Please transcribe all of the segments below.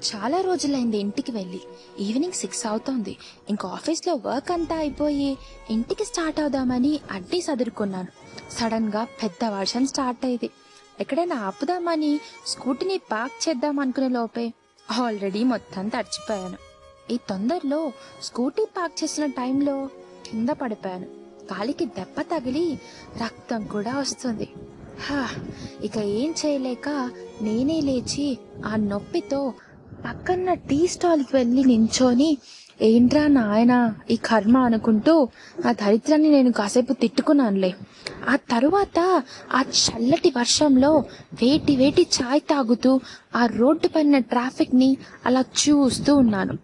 చాలా రోజులైంది ఇంటికి వెళ్ళి. ఈవినింగ్ సిక్స్ అవుతోంది. ఇంకా ఆఫీస్లో వర్క్ అంతా అయిపోయి ఇంటికి స్టార్ట్ అవుదామని అడ్డీ సదురుకున్నాను. సడన్గా పెద్ద వర్షం స్టార్ట్ అయింది. ఎక్కడైనా ఆపుదామని స్కూటీని పార్క్ చేద్దాం అనుకునే లోపే ఆల్రెడీ మొత్తం తడిచిపోయాను. ఈ తొందరలో స్కూటీ పార్క్ చేసిన టైంలో కింద పడిపోయాను. కాలికి దెబ్బ తగిలి రక్తం కూడా వస్తుంది. హా ఇక ఏం చేయలేక నేనే లేచి ఆ నొప్పితో పక్కన్న టీ స్టాల్కి వెళ్ళి నించొని ఏంట్రా నాయన ఈ కర్మ అనుకుంటూ ఆ దరిద్రాన్ని నేను కాసేపు తిట్టుకున్నానులే. ఆ తరువాత ఆ చల్లటి వర్షంలో వేటి వేటి చాయ్ తాగుతూ ఆ రోడ్డు పైన ట్రాఫిక్ని అలా చూస్తూ ఉన్నాను.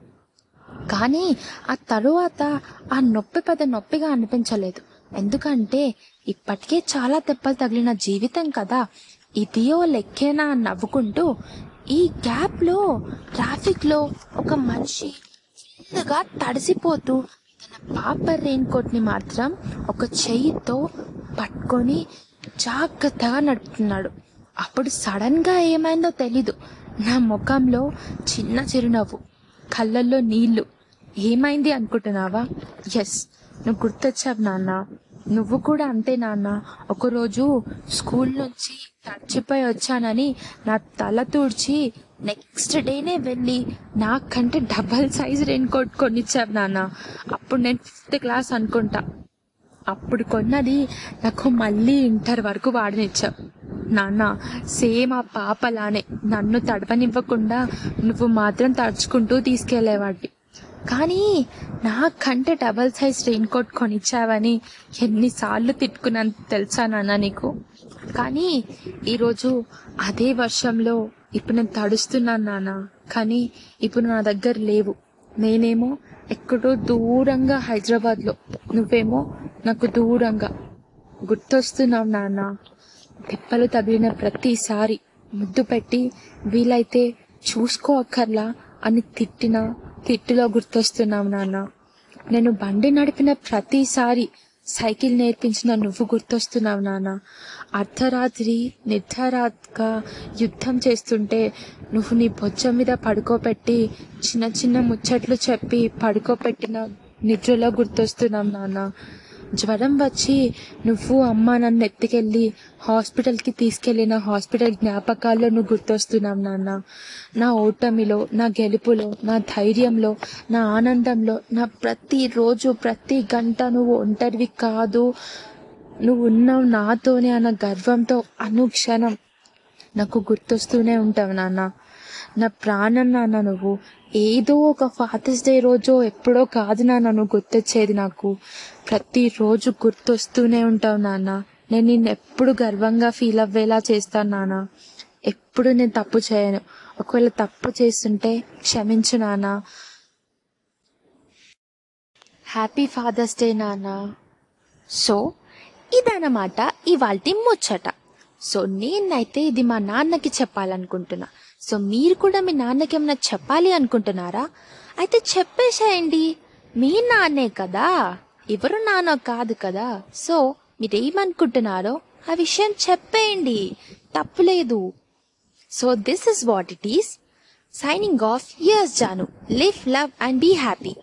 కానీ ఆ తరువాత ఆ నొప్పి పెద్ద నొప్పిగా అనిపించలేదు. ఎందుకంటే ఇప్పటికే చాలా దెబ్బలు తగిలిన జీవితం కదా. ఇదియో లెక్కేనా నవ్వుకుంటూ ఈ గ్యాప్లో ట్రాఫిక్లో ఒక మనిషి ఫుల్గా తడిసిపోతూ తన పాప రెయిన్ కోట్ని మాత్రం ఒక చెయ్యితో పట్టుకొని జాగ్రత్తగా నడుపుతున్నాడు. అప్పుడు సడన్గా ఏమైందో తెలీదు. నా ముఖంలో చిన్న చిరునవ్వు కళ్ళల్లో నీళ్ళు. ఏమైంది అనుకుంటున్నావా? ఎస్ నువ్వు గుర్తొచ్చావు నాన్న. నువ్వు కూడా అంతే నాన్న. ఒకరోజు స్కూల్ నుంచి తడిచిపోయి వచ్చానని నా తల తుడిచి నెక్స్ట్ డేనే వెళ్ళి నాకంటే డబల్ సైజ్ రెయిన్ కోట్ కొనిచ్చావు నాన్న. అప్పుడు నేను ఫిఫ్త్ క్లాస్ అనుకుంటా. అప్పుడు కొన్నది నాకు మళ్ళీ ఇంటర్ వరకు వాడనిచ్చావు. నాన్న సేమ్ ఆ పాపలానే. నన్ను తడవనివ్వకుండా నువ్వు మాత్రం తడుచుకుంటూ తీసుకెళ్ళేవాడివి. కానీ నాకంటే డబల్ సైజ్ రెయిన్ కోట్ కొనిచ్చావని ఎన్నిసార్లు తిట్టుకున్నాను తెలుసా నాన్న నీకు? కానీ ఈరోజు అదే వర్షంలో ఇప్పుడు నేను తడుస్తున్నాను నాన్న. కానీ ఇప్పుడు నా దగ్గర లేవు. నేనేమో ఎక్కడో దూరంగా హైదరాబాద్లో. నువ్వేమో నాకు దూరంగా. గుర్తొస్తున్నావు నాన్న. తిప్పలు తగిలిన ప్రతిసారి ముద్దు పెట్టి వీలైతే చూసుకో అక్కర్లా అని తిట్టిన తిట్టులో గుర్తొస్తున్నావు నాన్న. నేను బండి నడిపిన ప్రతిసారి సైకిల్ నేర్పించిన నువ్వు గుర్తొస్తున్నావు నాన్న. అర్ధరాత్రి నిర్ధరాత్గా యుద్ధం చేస్తుంటే నువ్వు నీ బొజ్జ మీద పడుకోబెట్టి చిన్న చిన్న ముచ్చట్లు చెప్పి పడుకోబెట్టిన నిద్రలో గుర్తొస్తున్నాం నాన్న. జ్వరం వచ్చి నువ్వు అమ్మ నన్ను ఎత్తుకెళ్ళి హాస్పిటల్కి తీసుకెళ్ళిన హాస్పిటల్ జ్ఞాపకాల్లో నువ్వు గుర్తొస్తున్నావు నాన్న. నా ఓటమిలో నా గెలుపులో నా ధైర్యంలో నా ఆనందంలో నా ప్రతిరోజు ప్రతి గంట నువ్వు ఒంటరివి కాదు. నువ్వు ఉన్నావు నాతోనే అన్న గర్వంతో అనుక్షణం నాకు గుర్తొస్తూనే ఉంటావు నాన్న. నా ప్రాణం నాన్న నువ్వు. ఏదో ఒక ఫాదర్స్ డే రోజో ఎప్పుడో కాదు నాన్న నువ్వు గుర్తొచ్చేది నాకు. ప్రతిరోజు గుర్తొస్తూనే ఉంటావు నాన్న. నేను నిన్ను ఎప్పుడు గర్వంగా ఫీల్ అవ్వేలా చేస్తాను నాన్న. ఎప్పుడు నేను తప్పు చేయను. ఒకవేళ తప్పు చేస్తుంటే క్షమించు నాన్న. హ్యాపీ ఫాదర్స్ డే నాన్న. సో ఇదన్నమాట ఇవాళ ముచ్చట. సో నేనైతే ఇది మా నాన్నకి చెప్పాలనుకుంటున్నా. సో మీరు కూడా మీ నాన్నకి ఏమైనా చెప్పాలి అనుకుంటున్నారా? అయితే చెప్పేసేయండి. మీ నాన్నే కదా. ఎవరు నాన్న కాదు కదా. సో మీరేమనుకుంటున్నారో ఆ విషయం చెప్పేయండి. తప్పులేదు so this is what it is. Signing off yours Janu. Live love and be happy.